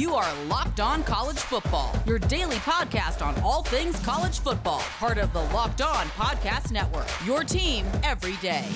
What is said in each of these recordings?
You are Locked On College Football, your daily podcast on all things college football, part of the Locked On Podcast Network. Your team every day.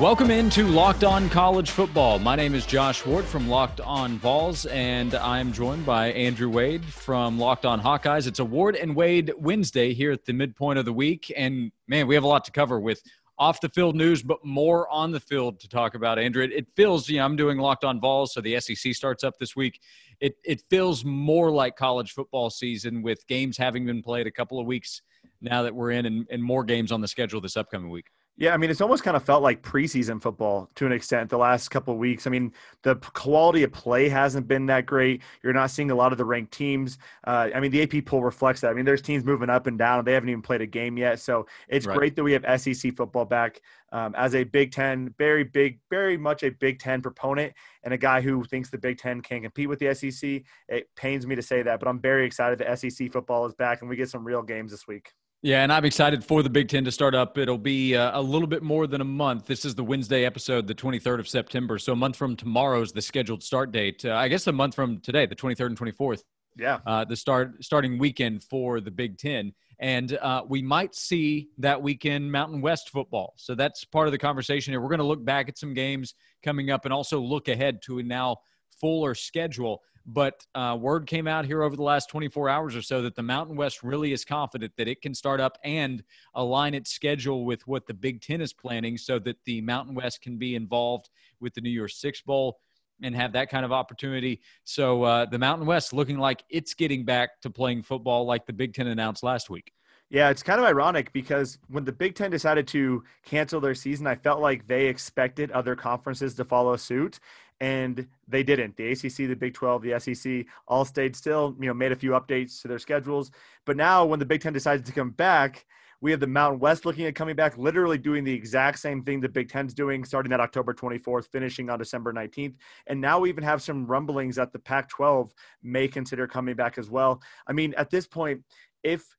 Welcome into Locked On College Football. My name is Josh Ward from Locked On Vols, and I'm joined by Andrew Wade from Locked On Hawkeyes. It's a Ward and Wade Wednesday here at the midpoint of the week, and man, we have a lot to cover with off the field news, but more on the field to talk about, Andrew. It, it feels, you know, I'm doing Locked On Vols, so the SEC starts up this week. It, it feels more like college football season with games having been played a couple of weeks now that we're in and, and more games on the schedule this upcoming week. Yeah, I mean, it's almost kind of felt like preseason football to an extent the last couple of weeks. I mean, the quality of play hasn't been that great. You're not seeing a lot of the ranked teams. Uh, I mean, the AP poll reflects that. I mean, there's teams moving up and down. They haven't even played a game yet. So it's right. great that we have SEC football back. Um, as a Big Ten, very big, very much a Big Ten proponent and a guy who thinks the Big Ten can compete with the SEC. It pains me to say that, but I'm very excited that SEC football is back and we get some real games this week. Yeah, and I'm excited for the Big Ten to start up. It'll be uh, a little bit more than a month. This is the Wednesday episode, the 23rd of September. So a month from tomorrow is the scheduled start date. Uh, I guess a month from today, the 23rd and 24th. Yeah. Uh, the start starting weekend for the Big Ten, and uh, we might see that weekend Mountain West football. So that's part of the conversation here. We're going to look back at some games coming up, and also look ahead to a now fuller schedule. But uh, word came out here over the last 24 hours or so that the Mountain West really is confident that it can start up and align its schedule with what the Big Ten is planning so that the Mountain West can be involved with the New Year's Six Bowl and have that kind of opportunity. So uh, the Mountain West looking like it's getting back to playing football like the Big Ten announced last week. Yeah, it's kind of ironic because when the Big Ten decided to cancel their season, I felt like they expected other conferences to follow suit and they didn't. The ACC, the Big 12, the SEC all stayed still, you know, made a few updates to their schedules. But now when the Big 10 decided to come back, we have the Mountain West looking at coming back, literally doing the exact same thing the Big Ten's doing, starting that October 24th, finishing on December 19th. And now we even have some rumblings that the Pac 12 may consider coming back as well. I mean, at this point, if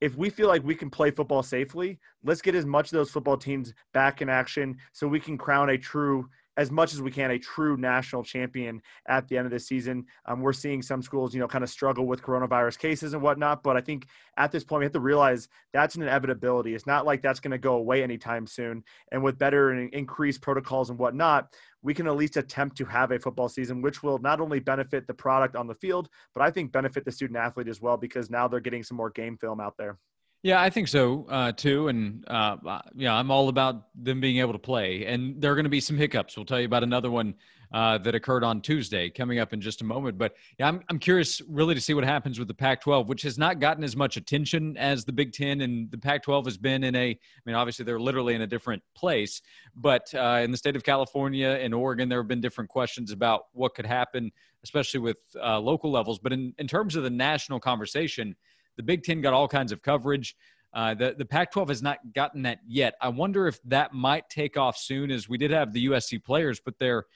if we feel like we can play football safely, let's get as much of those football teams back in action so we can crown a true as much as we can a true national champion at the end of the season. Um, we're seeing some schools, you know, kind of struggle with coronavirus cases and whatnot. But I think at this point, we have to realize that's an inevitability. It's not like that's going to go away anytime soon. And with better and increased protocols and whatnot, we can at least attempt to have a football season, which will not only benefit the product on the field, but I think benefit the student athlete as well because now they're getting some more game film out there. Yeah, I think so uh, too. And uh, yeah, I'm all about them being able to play. And there are going to be some hiccups. We'll tell you about another one uh, that occurred on Tuesday coming up in just a moment. But yeah, I'm, I'm curious really to see what happens with the Pac 12, which has not gotten as much attention as the Big Ten. And the Pac 12 has been in a, I mean, obviously they're literally in a different place. But uh, in the state of California and Oregon, there have been different questions about what could happen, especially with uh, local levels. But in, in terms of the national conversation, the Big Ten got all kinds of coverage. Uh, the the Pac-12 has not gotten that yet. I wonder if that might take off soon, as we did have the USC players put their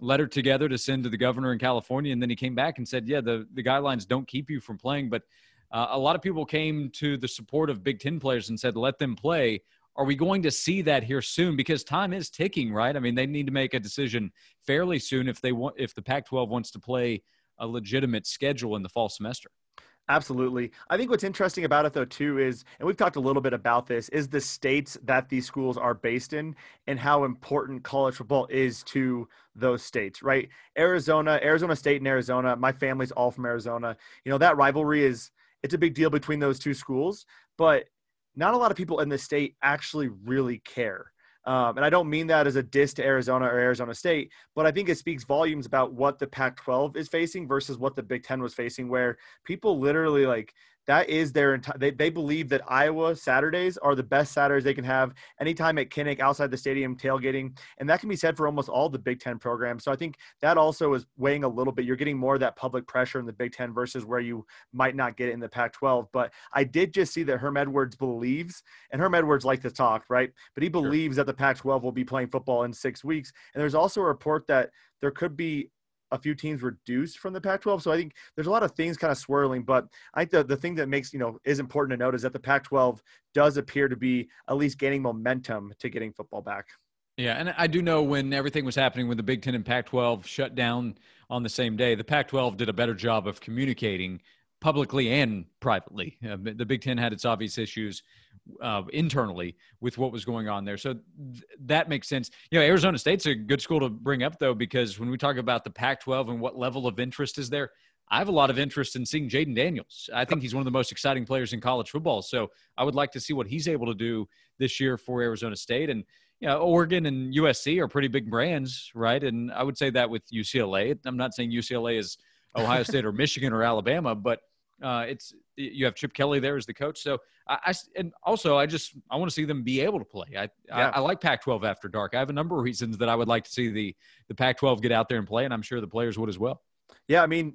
letter together to send to the governor in California, and then he came back and said, "Yeah, the the guidelines don't keep you from playing." But uh, a lot of people came to the support of Big Ten players and said, "Let them play." Are we going to see that here soon? Because time is ticking, right? I mean, they need to make a decision fairly soon if they want if the Pac-12 wants to play a legitimate schedule in the fall semester. Absolutely. I think what's interesting about it, though, too, is, and we've talked a little bit about this, is the states that these schools are based in and how important college football is to those states, right? Arizona, Arizona State and Arizona, my family's all from Arizona. You know, that rivalry is, it's a big deal between those two schools, but not a lot of people in the state actually really care. Um, and I don't mean that as a diss to Arizona or Arizona State, but I think it speaks volumes about what the Pac 12 is facing versus what the Big Ten was facing, where people literally like that is their entire they, they believe that iowa saturdays are the best saturdays they can have anytime at kinnick outside the stadium tailgating and that can be said for almost all the big ten programs. So i think that also is weighing a little bit. You're getting more of that public pressure in the big ten versus where you might not get it in the pac 12 but i did just see that herm edwards believes and herm edwards like to talk right? But he believes sure. that the pac 12 will be playing football in six weeks. And there's also a report that there could be a few teams reduced from the Pac-12. So I think there's a lot of things kind of swirling, but I think the, the thing that makes, you know, is important to note is that the Pac-12 does appear to be at least gaining momentum to getting football back. Yeah, and I do know when everything was happening when the Big Ten and Pac 12 shut down on the same day, the Pac 12 did a better job of communicating publicly and privately. Uh, the Big Ten had its obvious issues uh, internally with what was going on there. So th- that makes sense. You know, Arizona State's a good school to bring up, though, because when we talk about the Pac 12 and what level of interest is there, I have a lot of interest in seeing Jayden Daniels. I think he's one of the most exciting players in college football. So I would like to see what he's able to do this year for Arizona State. And, you know, Oregon and USC are pretty big brands, right? And I would say that with UCLA. I'm not saying UCLA is Ohio State or Michigan or Alabama, but – uh, it's you have Chip Kelly there as the coach. So I, I and also I just I want to see them be able to play. I, yeah. I, I like Pac-12 after dark. I have a number of reasons that I would like to see the the Pac-12 get out there and play, and I'm sure the players would as well. Yeah, I mean,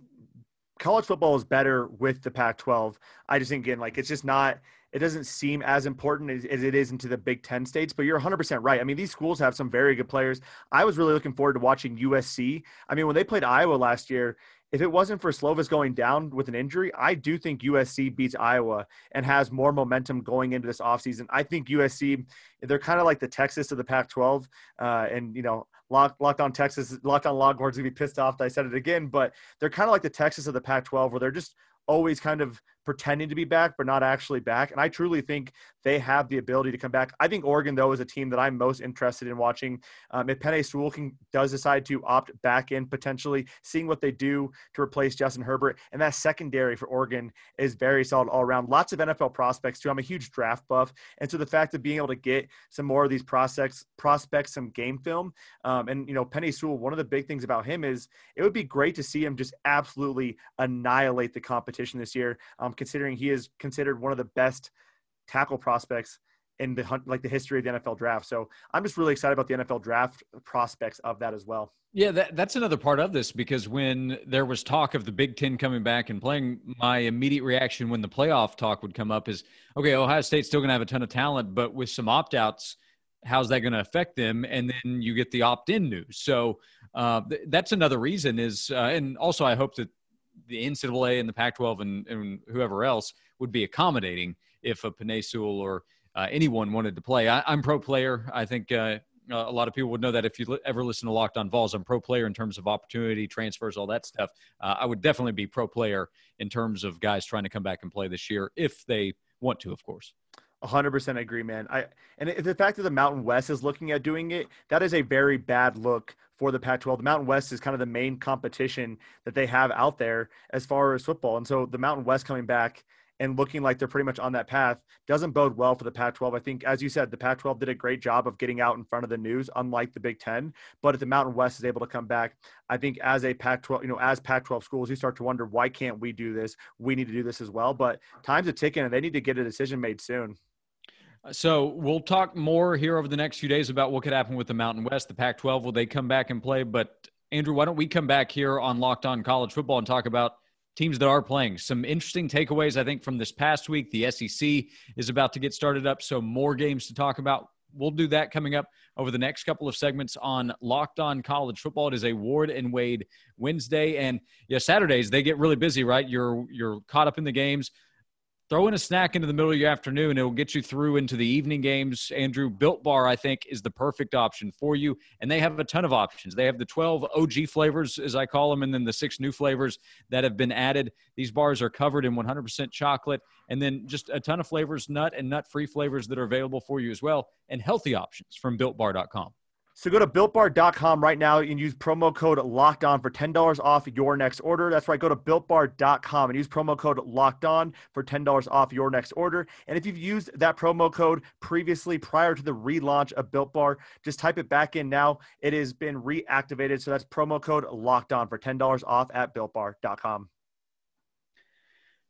college football is better with the Pac-12. I just think again, like it's just not. It doesn't seem as important as, as, it is into the Big Ten states, but you're 100% right. I mean, these schools have some very good players. I was really looking forward to watching USC. I mean, when they played Iowa last year, if it wasn't for Slovis going down with an injury, I do think USC beats Iowa and has more momentum going into this offseason. I think USC, they're kind of like the Texas of the Pac 12. Uh, and, you know, lock, locked on Texas, locked on Longhorns to be pissed off that I said it again, but they're kind of like the Texas of the Pac 12 where they're just always kind of pretending to be back, but not actually back. And I truly think they have the ability to come back. I think Oregon, though, is a team that I'm most interested in watching. Um, if Penei Sewell can, does decide to opt back in potentially, seeing what they do to replace Justin Herbert. And that secondary for Oregon is very solid all around. Lots of NFL prospects, too. I'm a huge draft buff. And so the fact of being able to get some more of these prospects, prospects some game film. Um, and, you know, Penei Sewell, one of the big things about him is it would be great to see him just absolutely annihilate the competition this year. Um, considering he is considered one of the best tackle prospects in the like the history of the NFL draft. So I'm just really excited about the NFL draft prospects of that as well. Yeah, that, that's another part of this because when there was talk of the Big Ten coming back and playing, my immediate reaction when the playoff talk would come up is, okay, Ohio State's still going to have a ton of talent, but with some opt outs, how's that going to affect them? And then you get the opt in news. So uh, th- that's another reason is, uh, and also I hope that the NCAA and the Pac-12 and, and whoever else would be accommodating if a Penei Sewell or uh, anyone wanted to play. I, am pro player. I think uh, a lot of people would know that if you li- ever listen to Locked On Vols, I'm pro player in terms of opportunity, transfers, all that stuff. Uh, I would definitely be pro player in terms of guys trying to come back and play this year if they want to, of course. 100% agree, man. I and the fact that the Mountain West is looking at doing it, that is a very bad look for the Pac-12. The Mountain West is kind of the main competition that they have out there as far as football, and so the Mountain West coming back and looking like they're pretty much on that path doesn't bode well for the Pac 12. I think, as you said, the Pac 12 did a great job of getting out in front of the news, unlike the Big Ten. But if the Mountain West is able to come back, I think as a Pac 12, you know, as Pac 12 schools, you start to wonder, why can't we do this? We need to do this as well. But time's a ticking and they need to get a decision made soon. So we'll talk more here over the next few days about what could happen with the Mountain West, the Pac 12. Will they come back and play? But Andrew, why don't we come back here on Locked On College Football and talk about teams that are playing? Some interesting takeaways, I think, from this past week. The SEC is about to get started up, so more games to talk about. We'll do that coming up over the next couple of segments on Locked On College Football. It is a Ward and Wade Wednesday, and yeah, Saturdays they get really busy, right? You're you're caught up in the games throw in a snack into the middle of your afternoon. It'll get you through into the evening games. Andrew, Built Bar, I think, is the perfect option for you. And they have a ton of options. They have the 12 OG flavors, as I call them, and then the six new flavors that have been added. These bars are covered in 100% chocolate, and then just a ton of flavors, nut and nut free flavors that are available for you as well, and healthy options from builtbar.com. So go to builtbar.com right now and use promo code locked on for $10 off your next order. That's right. Go to builtbar.com and use promo code locked on for $10 off your next order. And if you've used that promo code previously prior to the relaunch of Built Bar, just type it back in now. It has been reactivated. So that's promo code locked on for $10 off at builtbar.com.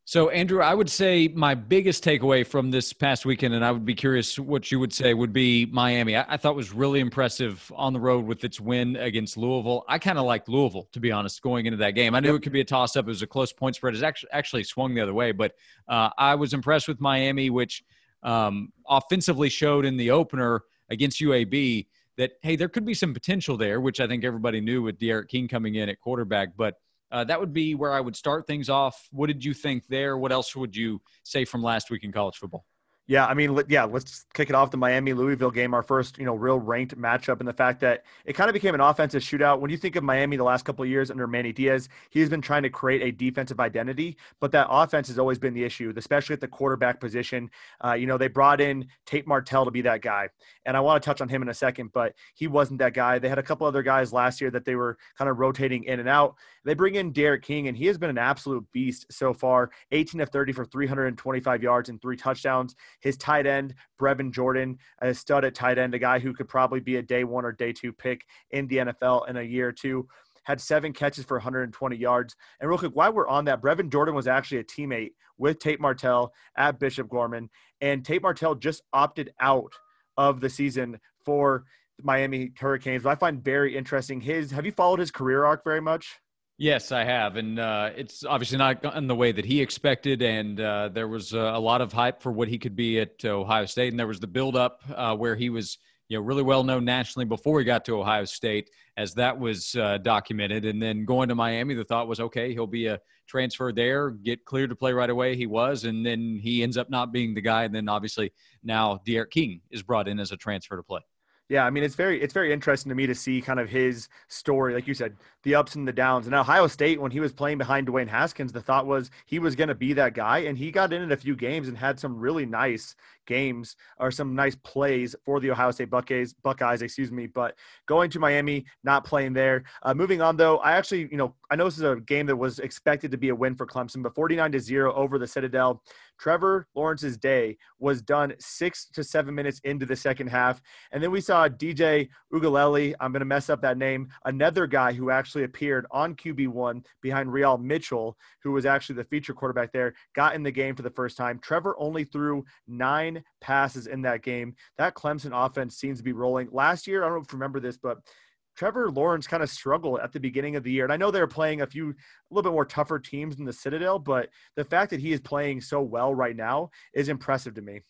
So, Andrew, I would say my biggest takeaway from this past weekend, and I would be curious what you would say, would be Miami. I, I thought was really impressive on the road with its win against Louisville. I kind of liked Louisville, to be honest, going into that game. I knew it could be a toss up. It was a close point spread. It actually, actually swung the other way, but uh, I was impressed with Miami, which um, offensively showed in the opener against UAB that, hey, there could be some potential there, which I think everybody knew with D'Eriq King coming in at quarterback. But uh, that would be where I would start things off. What did you think there? What else would you say from last week in college football? Yeah, I mean, yeah, let's kick it off the Miami Louisville game, our first, you know, real ranked matchup, and the fact that it kind of became an offensive shootout. When you think of Miami the last couple of years under Manny Diaz, he's been trying to create a defensive identity, but that offense has always been the issue, especially at the quarterback position. Uh, you know, they brought in Tate Martell to be that guy, and I want to touch on him in a second, but he wasn't that guy. They had a couple other guys last year that they were kind of rotating in and out. They bring in D'Eriq King, and he has been an absolute beast so far 18 of 30 for 325 yards and three touchdowns. His tight end, Brevin Jordan, a stud at tight end, a guy who could probably be a day one or day two pick in the NFL in a year or two had seven catches for 120 yards. And real quick, while we're on that, Brevin Jordan was actually a teammate with Tate Martell at Bishop Gorman, and Tate Martell just opted out of the season for Miami Hurricanes. But I find very interesting his. Have you followed his career arc very much? Yes, I have, and uh, it's obviously not in the way that he expected. And uh, there was uh, a lot of hype for what he could be at Ohio State, and there was the build-up uh, where he was, you know, really well known nationally before he got to Ohio State, as that was uh, documented. And then going to Miami, the thought was, okay, he'll be a transfer there, get cleared to play right away. He was, and then he ends up not being the guy. And then obviously now D'Eriq King is brought in as a transfer to play. Yeah, I mean it's very it's very interesting to me to see kind of his story, like you said, the ups and the downs. And Ohio State, when he was playing behind Dwayne Haskins, the thought was he was going to be that guy, and he got in in a few games and had some really nice games or some nice plays for the Ohio State Buckeyes. Buckeyes, excuse me. But going to Miami, not playing there. Uh, moving on though, I actually, you know, I know this is a game that was expected to be a win for Clemson, but 49 to zero over the Citadel. Trevor Lawrence's day was done six to seven minutes into the second half. And then we saw DJ Uiagalelei, I'm going to mess up that name, another guy who actually appeared on QB1 behind Re-al Mitchell, who was actually the feature quarterback there, got in the game for the first time. Trevor only threw nine passes in that game. That Clemson offense seems to be rolling. Last year, I don't know if you remember this, but Trevor Lawrence kind of struggled at the beginning of the year. And I know they're playing a few, a little bit more tougher teams than the Citadel, but the fact that he is playing so well right now is impressive to me.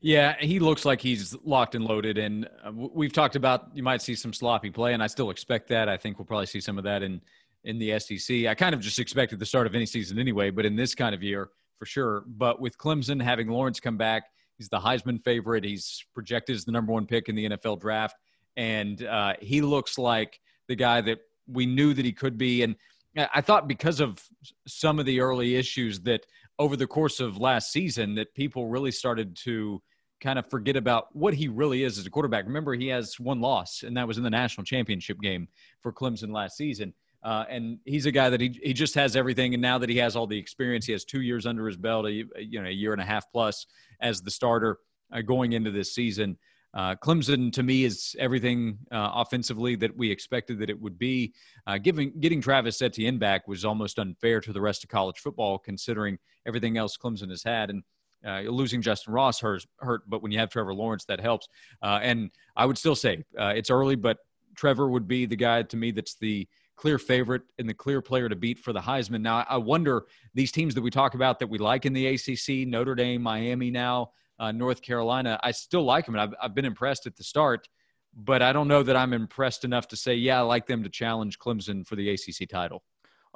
Yeah, he looks like he's locked and loaded. And uh, we've talked about you might see some sloppy play, and I still expect that. I think we'll probably see some of that in in the SEC. I kind of just expected the start of any season anyway, but in this kind of year, for sure. But with Clemson having Lawrence come back, he's the Heisman favorite. He's projected as the number one pick in the NFL draft and uh, he looks like the guy that we knew that he could be. And I thought because of some of the early issues that over the course of last season that people really started to kind of forget about what he really is as a quarterback. Remember, he has one loss, and that was in the national championship game for Clemson last season. Uh, and he's a guy that he, he just has everything. And now that he has all the experience, he has two years under his belt, a, you know, a year and a half plus as the starter uh, going into this season. Uh, Clemson to me is everything uh, offensively that we expected that it would be. Uh, giving getting Travis Etienne back was almost unfair to the rest of college football, considering everything else Clemson has had. And uh, losing Justyn Ross hurt, hurt, but when you have Trevor Lawrence, that helps. Uh, and I would still say uh, it's early, but Trevor would be the guy to me that's the clear favorite and the clear player to beat for the Heisman. Now, I wonder these teams that we talk about that we like in the ACC, Notre Dame, Miami now uh, North Carolina. I still like them, and I've, I've been impressed at the start, but I don't know that I'm impressed enough to say, yeah, I like them to challenge Clemson for the ACC title.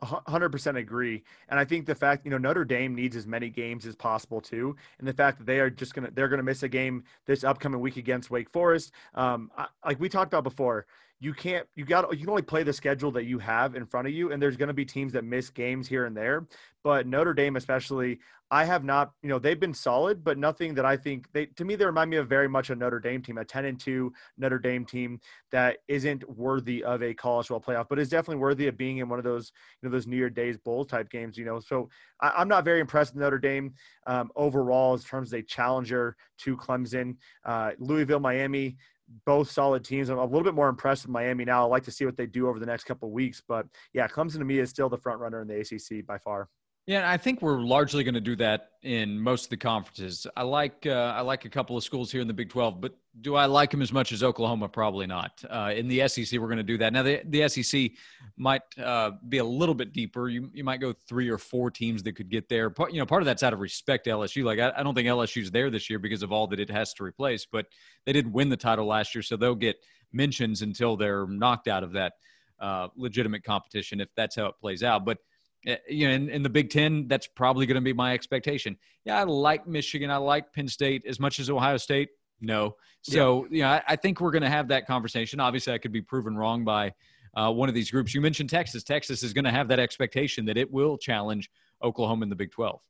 100% agree and i think the fact you know notre dame needs as many games as possible too and the fact that they are just gonna they're gonna miss a game this upcoming week against wake forest um, I, like we talked about before you can't you got you can only play the schedule that you have in front of you and there's going to be teams that miss games here and there. But notre dame especially i have not you know they've been solid but nothing that i think they to me they remind me of very much a notre dame team a 10 and 2 notre dame team that isn't worthy of a college football playoff but is definitely worthy of being in one of those you know those new year days bowl type games you know. So I, am not very impressed with notre dame um, overall in terms of a challenger to clemson. Uh, louisville miami both solid teams. I'm a little bit more impressed with Miami now. I like to see what they do over the next couple of weeks. But yeah, Clemson to me is still the front runner in the ACC by far. Yeah, I think we're largely going to do that in most of the conferences. I like uh, I like a couple of schools here in the Big 12, but do I like them as much as Oklahoma? Probably not. Uh, in the SEC, we're going to do that. Now, the, the SEC might uh, be a little bit deeper. You, you might go three or four teams that could get there. Part, you know, part of that's out of respect to LSU. Like, I, I don't think LSU's there this year because of all that it has to replace, but they didn't win the title last year, so they'll get mentions until they're knocked out of that uh, legitimate competition if that's how it plays out. But you know, in, in the Big Ten, that's probably going to be my expectation. Yeah, I like Michigan. I like Penn State as much as Ohio State. No. So, yeah, you know, I, I think we're going to have that conversation. Obviously, I could be proven wrong by uh, one of these groups. You mentioned Texas. Texas is going to have that expectation that it will challenge Oklahoma in the Big 12.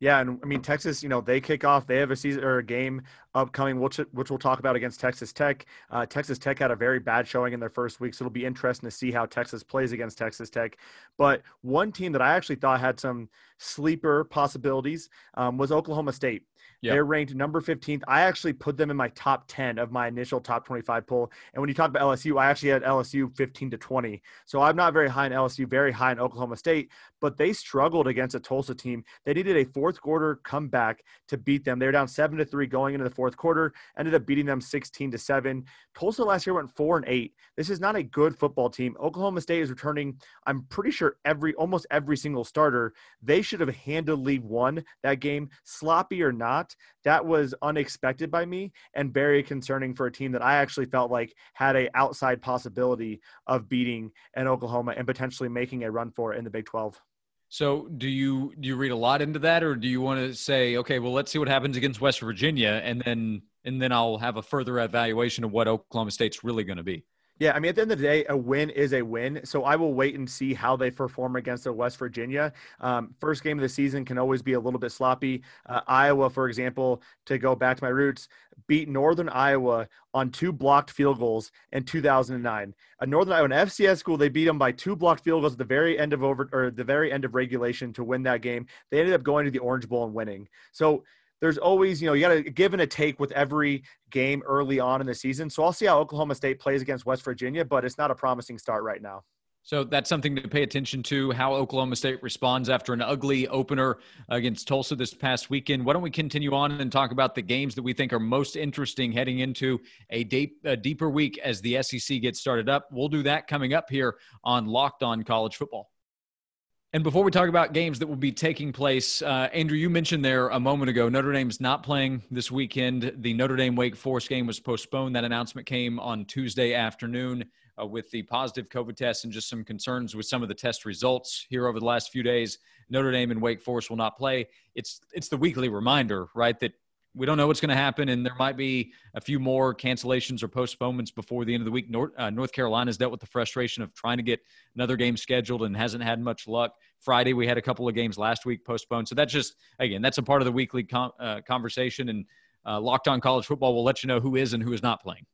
Yeah, and I mean Texas, you know, they kick off. They have a season or a game upcoming, which which we'll talk about against Texas Tech. Uh, Texas Tech had a very bad showing in their first week, so it'll be interesting to see how Texas plays against Texas Tech. But one team that I actually thought had some sleeper possibilities um, was Oklahoma State. Yep. They're ranked number 15th. I actually put them in my top 10 of my initial top 25 poll. And when you talk about LSU, I actually had LSU 15 to 20. So I'm not very high in LSU, very high in Oklahoma State, but they struggled against a Tulsa team. They needed a fourth quarter comeback to beat them. They were down 7 to 3 going into the fourth quarter, ended up beating them 16 to 7. Tulsa last year went 4 and 8. This is not a good football team. Oklahoma State is returning, I'm pretty sure every almost every single starter. They should have handily won that game, sloppy or not that was unexpected by me and very concerning for a team that I actually felt like had a outside possibility of beating an Oklahoma and potentially making a run for it in the Big 12. So do you do you read a lot into that or do you want to say okay well let's see what happens against West Virginia and then and then I'll have a further evaluation of what Oklahoma State's really going to be? Yeah, I mean, at the end of the day, a win is a win. So I will wait and see how they perform against the West Virginia. Um, first game of the season can always be a little bit sloppy. Uh, Iowa, for example, to go back to my roots, beat Northern Iowa on two blocked field goals in 2009. A Northern Iowa, an FCS school, they beat them by two blocked field goals at the very end of over or the very end of regulation to win that game. They ended up going to the Orange Bowl and winning. So there's always, you know, you got to give and a take with every game early on in the season. So I'll see how Oklahoma State plays against West Virginia, but it's not a promising start right now. So that's something to pay attention to how Oklahoma State responds after an ugly opener against Tulsa this past weekend. Why don't we continue on and talk about the games that we think are most interesting heading into a, deep, a deeper week as the SEC gets started up? We'll do that coming up here on Locked On College Football. And before we talk about games that will be taking place, uh, Andrew, you mentioned there a moment ago Notre Dame's not playing this weekend. The Notre Dame Wake Forest game was postponed. That announcement came on Tuesday afternoon uh, with the positive COVID test and just some concerns with some of the test results here over the last few days. Notre Dame and Wake Forest will not play. It's it's the weekly reminder, right, that we don't know what's going to happen, and there might be a few more cancellations or postponements before the end of the week. North, uh, North Carolina's dealt with the frustration of trying to get another game scheduled and hasn't had much luck. Friday, we had a couple of games last week postponed. So that's just, again, that's a part of the weekly com- uh, conversation. And uh, Locked On College Football will let you know who is and who is not playing.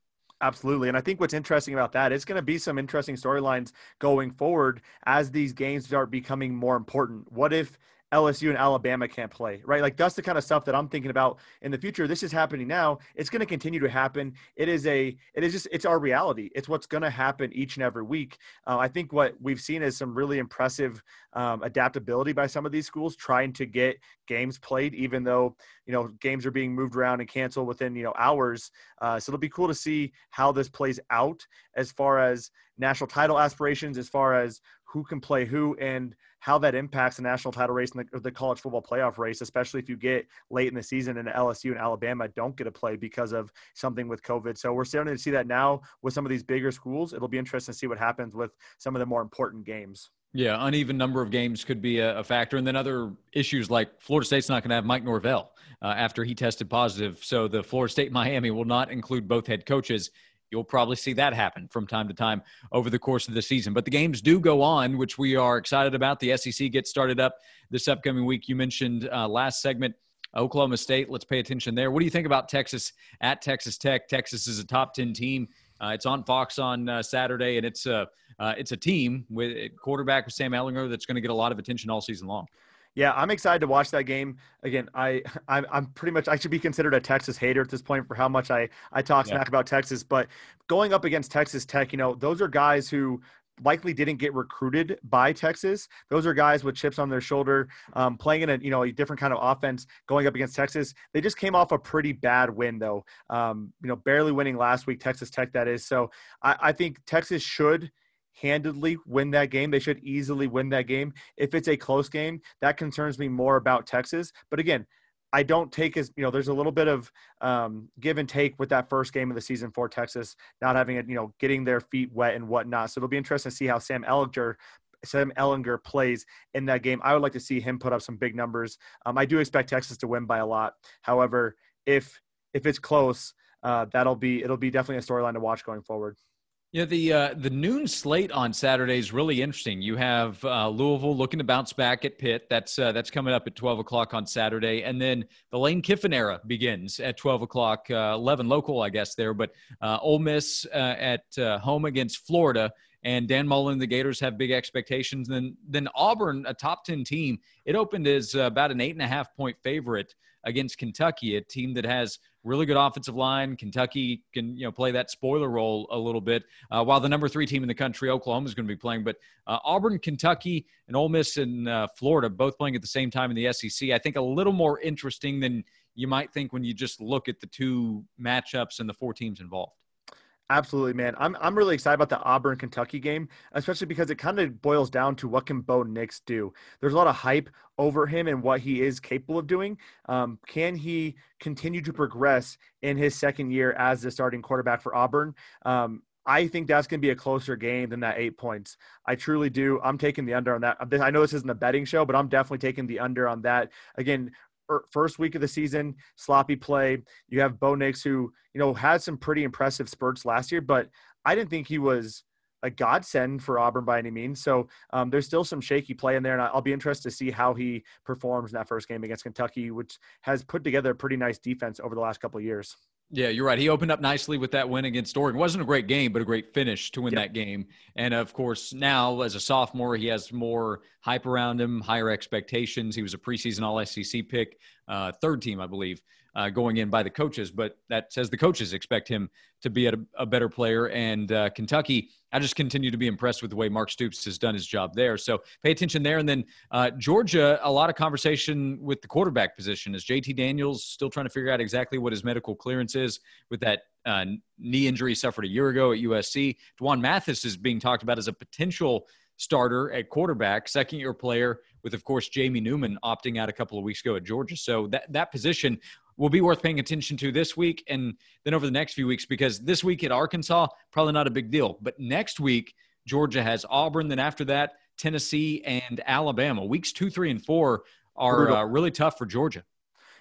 Absolutely. And I think what's interesting about that, it's going to be some interesting storylines going forward as these games start becoming more important. What if LSU and Alabama can't play, right? Like that's the kind of stuff that I'm thinking about in the future. This is happening now. It's going to continue to happen. It is a, it is just, it's our reality. It's what's going to happen each and every week. Uh, I think what we've seen is some really impressive um, adaptability by some of these schools trying to get games played, even though you know games are being moved around and canceled within you know hours. Uh, so it'll be cool to see how this plays out as far as national title aspirations, as far as who can play who, and how that impacts the national title race and the, the, college football playoff race, especially if you get late in the season and LSU and Alabama don't get a play because of something with COVID. So we're starting to see that now with some of these bigger schools. It'll be interesting to see what happens with some of the more important games. Yeah, uneven number of games could be a, a factor. And then other issues like Florida State's not going to have Mike Norvell uh, after he tested positive. So the Florida State Miami will not include both head coaches you'll probably see that happen from time to time over the course of the season. But the games do go on, which we are excited about. The SEC gets started up this upcoming week. You mentioned uh, last segment. Oklahoma State, let's pay attention there. What do you think about Texas at Texas Tech? Texas is a top 10 team. Uh, it's on Fox on uh, Saturday, and it's a, uh, it's a team with quarterback with Sam Ehlinger that's going to get a lot of attention all season long. Yeah, I'm excited to watch that game. Again, I I'm, I'm pretty much I should be considered a Texas hater at this point for how much I I talk yeah. smack about Texas. But going up against Texas Tech, you know, those are guys who likely didn't get recruited by Texas. Those are guys with chips on their shoulder, um, playing in a you know a different kind of offense, going up against Texas. They just came off a pretty bad win though. Um, you know, barely winning last week, Texas Tech that is. So I, I think Texas should handedly win that game. They should easily win that game. If it's a close game, that concerns me more about Texas. But again, I don't take as you know. There's a little bit of um, give and take with that first game of the season for Texas, not having it, you know, getting their feet wet and whatnot. So it'll be interesting to see how Sam Ehlinger Sam Ehlinger plays in that game. I would like to see him put up some big numbers. Um, I do expect Texas to win by a lot. However, if if it's close, uh, that'll be it'll be definitely a storyline to watch going forward. Yeah, the uh, the noon slate on Saturday is really interesting. You have uh, Louisville looking to bounce back at Pitt. That's uh, that's coming up at twelve o'clock on Saturday, and then the Lane Kiffin era begins at twelve o'clock, uh, eleven local, I guess there. But uh, Ole Miss uh, at home against Florida, and Dan Mullen, the Gators have big expectations. Then then Auburn, a top ten team, it opened as about an eight and a half point favorite against Kentucky, a team that has really good offensive line. Kentucky can you know play that spoiler role a little bit, uh, while the number three team in the country, Oklahoma, is going to be playing. But uh, Auburn, Kentucky, and Ole Miss and uh, Florida both playing at the same time in the SEC. I think a little more interesting than you might think when you just look at the two matchups and the four teams involved. Absolutely, man. I'm I'm really excited about the Auburn Kentucky game, especially because it kind of boils down to what can Bo Nix do. There's a lot of hype over him and what he is capable of doing. Um, can he continue to progress in his second year as the starting quarterback for Auburn? Um, I think that's going to be a closer game than that eight points. I truly do. I'm taking the under on that. I know this isn't a betting show, but I'm definitely taking the under on that. Again, first week of the season, sloppy play. You have Bo Nix, who you know had some pretty impressive spurts last year, but I didn't think he was a godsend for Auburn by any means. So um, there's still some shaky play in there, and I'll be interested to see how he performs in that first game against Kentucky, which has put together a pretty nice defense over the last couple of years. Yeah, you're right. He opened up nicely with that win against Oregon. It wasn't a great game, but a great finish to win yep. that game. And of course, now as a sophomore, he has more hype around him, higher expectations. He was a preseason All SEC pick, uh, third team, I believe, uh, going in by the coaches. But that says the coaches expect him to be a, a better player. And uh, Kentucky, I just continue to be impressed with the way Mark Stoops has done his job there. So pay attention there. And then uh, Georgia, a lot of conversation with the quarterback position. Is JT Daniels still trying to figure out exactly what his medical clearance is with that uh, knee injury suffered a year ago at USC? D'Wan Mathis is being talked about as a potential starter at quarterback, second year player, with, of course, Jamie Newman opting out a couple of weeks ago at Georgia. So that, that position will be worth paying attention to this week and then over the next few weeks because this week at Arkansas, probably not a big deal. But next week, Georgia has Auburn. Then after that, Tennessee and Alabama. Weeks two, three, and four are uh, really tough for Georgia.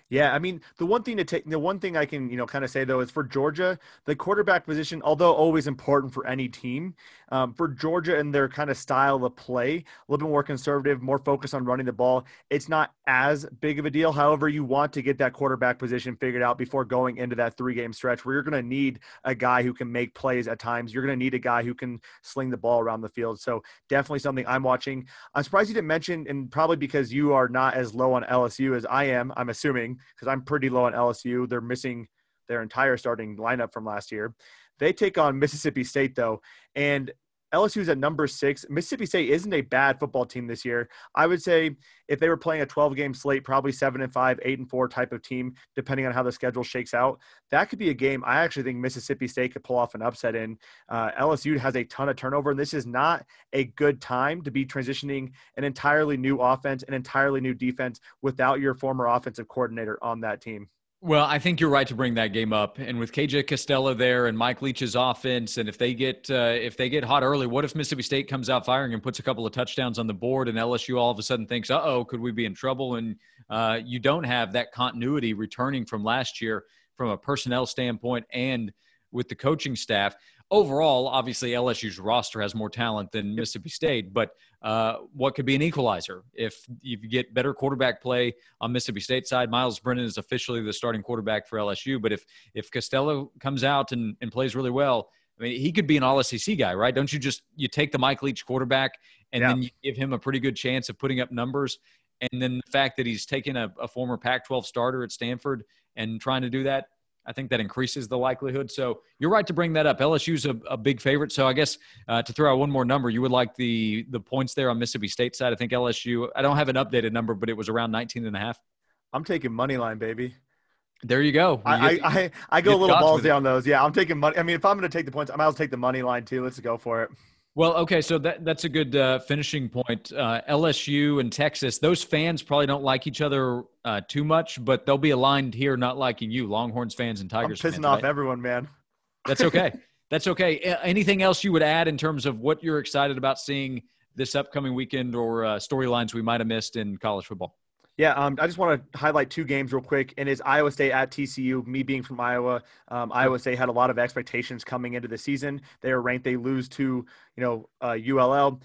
Yeah, I mean, the one thing to take, the one thing I can, you know, kind of say though is for Georgia, the quarterback position, although always important for any team, um, for Georgia and their kind of style of play, a little bit more conservative, more focused on running the ball. It's not as big of a deal. However, you want to get that quarterback position figured out before going into that three game stretch where you're going to need a guy who can make plays at times. You're going to need a guy who can sling the ball around the field. So definitely something I'm watching. I'm surprised you didn't mention, and probably because you are not as low on LSU as I am. I'm assuming because I'm pretty low on LSU. They're missing their entire starting lineup from last year. They take on Mississippi State though, and LSU's at number six. Mississippi State isn't a bad football team this year. I would say if they were playing a 12 game slate, probably seven and five, eight and four type of team, depending on how the schedule shakes out. That could be a game I actually think Mississippi State could pull off an upset in. Uh, LSU has a ton of turnover, and this is not a good time to be transitioning an entirely new offense, an entirely new defense without your former offensive coordinator on that team. Well, I think you're right to bring that game up, and with KJ Costello there and Mike Leach's offense, and if they get uh, if they get hot early, what if Mississippi State comes out firing and puts a couple of touchdowns on the board, and LSU all of a sudden thinks, "Uh oh, could we be in trouble?" And uh, you don't have that continuity returning from last year from a personnel standpoint and with the coaching staff overall, obviously LSU's roster has more talent than Mississippi State, but uh, what could be an equalizer if you get better quarterback play on Mississippi State side? Miles Brennan is officially the starting quarterback for LSU, but if if Costello comes out and, and plays really well, I mean, he could be an All SEC guy, right? Don't you just you take the Mike Leach quarterback and yeah. then you give him a pretty good chance of putting up numbers, and then the fact that he's taken a, a former Pac-12 starter at Stanford and trying to do that I think that increases the likelihood. So you're right to bring that up. LSU's a, a big favorite. So I guess uh, to throw out one more number, you would like the the points there on Mississippi State side. I think LSU. I don't have an updated number, but it was around 19 and a half. I'm taking money line, baby. There you go. You I, get, I, I go a little ballsy on those. Yeah, I'm taking money. I mean, if I'm going to take the points, I might as well take the money line too. Let's go for it. Well, okay, so that that's a good uh, finishing point. Uh, LSU and Texas; those fans probably don't like each other uh, too much, but they'll be aligned here, not liking you, Longhorns fans and Tigers. I'm pissing fans, off right? everyone, man. That's okay. that's okay. Anything else you would add in terms of what you're excited about seeing this upcoming weekend or uh, storylines we might have missed in college football? Yeah, um, I just want to highlight two games real quick, and it's Iowa State at TCU. Me being from Iowa, um, Iowa State had a lot of expectations coming into the season. They are ranked; they lose to you know uh, ULL.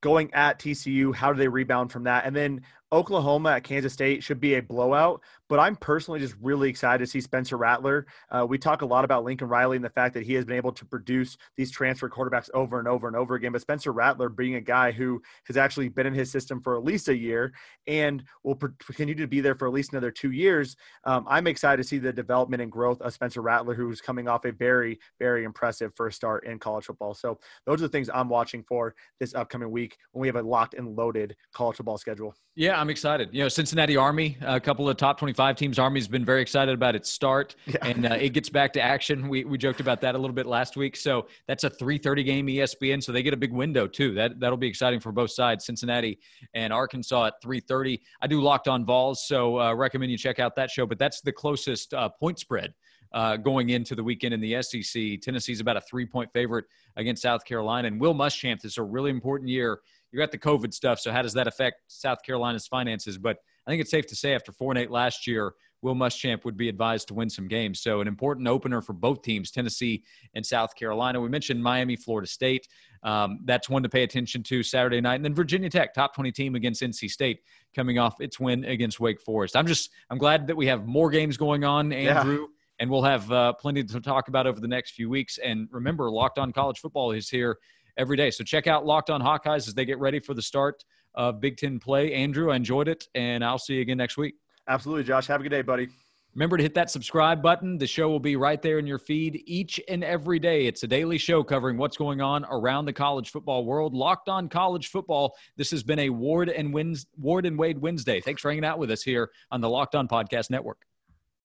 Going at TCU, how do they rebound from that? And then Oklahoma at Kansas State should be a blowout, but I'm personally just really excited to see Spencer Rattler. Uh, we talk a lot about Lincoln Riley and the fact that he has been able to produce these transfer quarterbacks over and over and over again. But Spencer Rattler being a guy who has actually been in his system for at least a year and will continue to be there for at least another two years, um, I'm excited to see the development and growth of Spencer Rattler, who's coming off a very, very impressive first start in college football. So those are the things I'm watching for this upcoming week when we have a locked and loaded college football schedule. Yeah, I'm excited. You know, Cincinnati Army, a couple of top 25 teams. Army's been very excited about its start, yeah. and uh, it gets back to action. We, we joked about that a little bit last week. So that's a 3:30 game ESPN. So they get a big window too. That that'll be exciting for both sides. Cincinnati and Arkansas at 3:30. I do Locked On Vols, so uh, recommend you check out that show. But that's the closest uh, point spread. Uh, going into the weekend in the SEC. Tennessee's about a three point favorite against South Carolina. And Will Muschamp, this is a really important year you got the COVID stuff. So how does that affect South Carolina's finances? But I think it's safe to say after four and eight last year, Will Muschamp would be advised to win some games. So an important opener for both teams, Tennessee and South Carolina. We mentioned Miami, Florida State. Um, that's one to pay attention to Saturday night. And then Virginia Tech, top 20 team against NC State, coming off its win against Wake Forest. I'm just I'm glad that we have more games going on, Andrew. Yeah. And we'll have uh, plenty to talk about over the next few weeks. And remember, Locked On College Football is here every day. So check out Locked On Hawkeyes as they get ready for the start of Big Ten play. Andrew, I enjoyed it, and I'll see you again next week. Absolutely, Josh. Have a good day, buddy. Remember to hit that subscribe button. The show will be right there in your feed each and every day. It's a daily show covering what's going on around the college football world. Locked on college football. This has been a Ward and Wins Ward and Wade Wednesday. Thanks for hanging out with us here on the Locked On Podcast Network.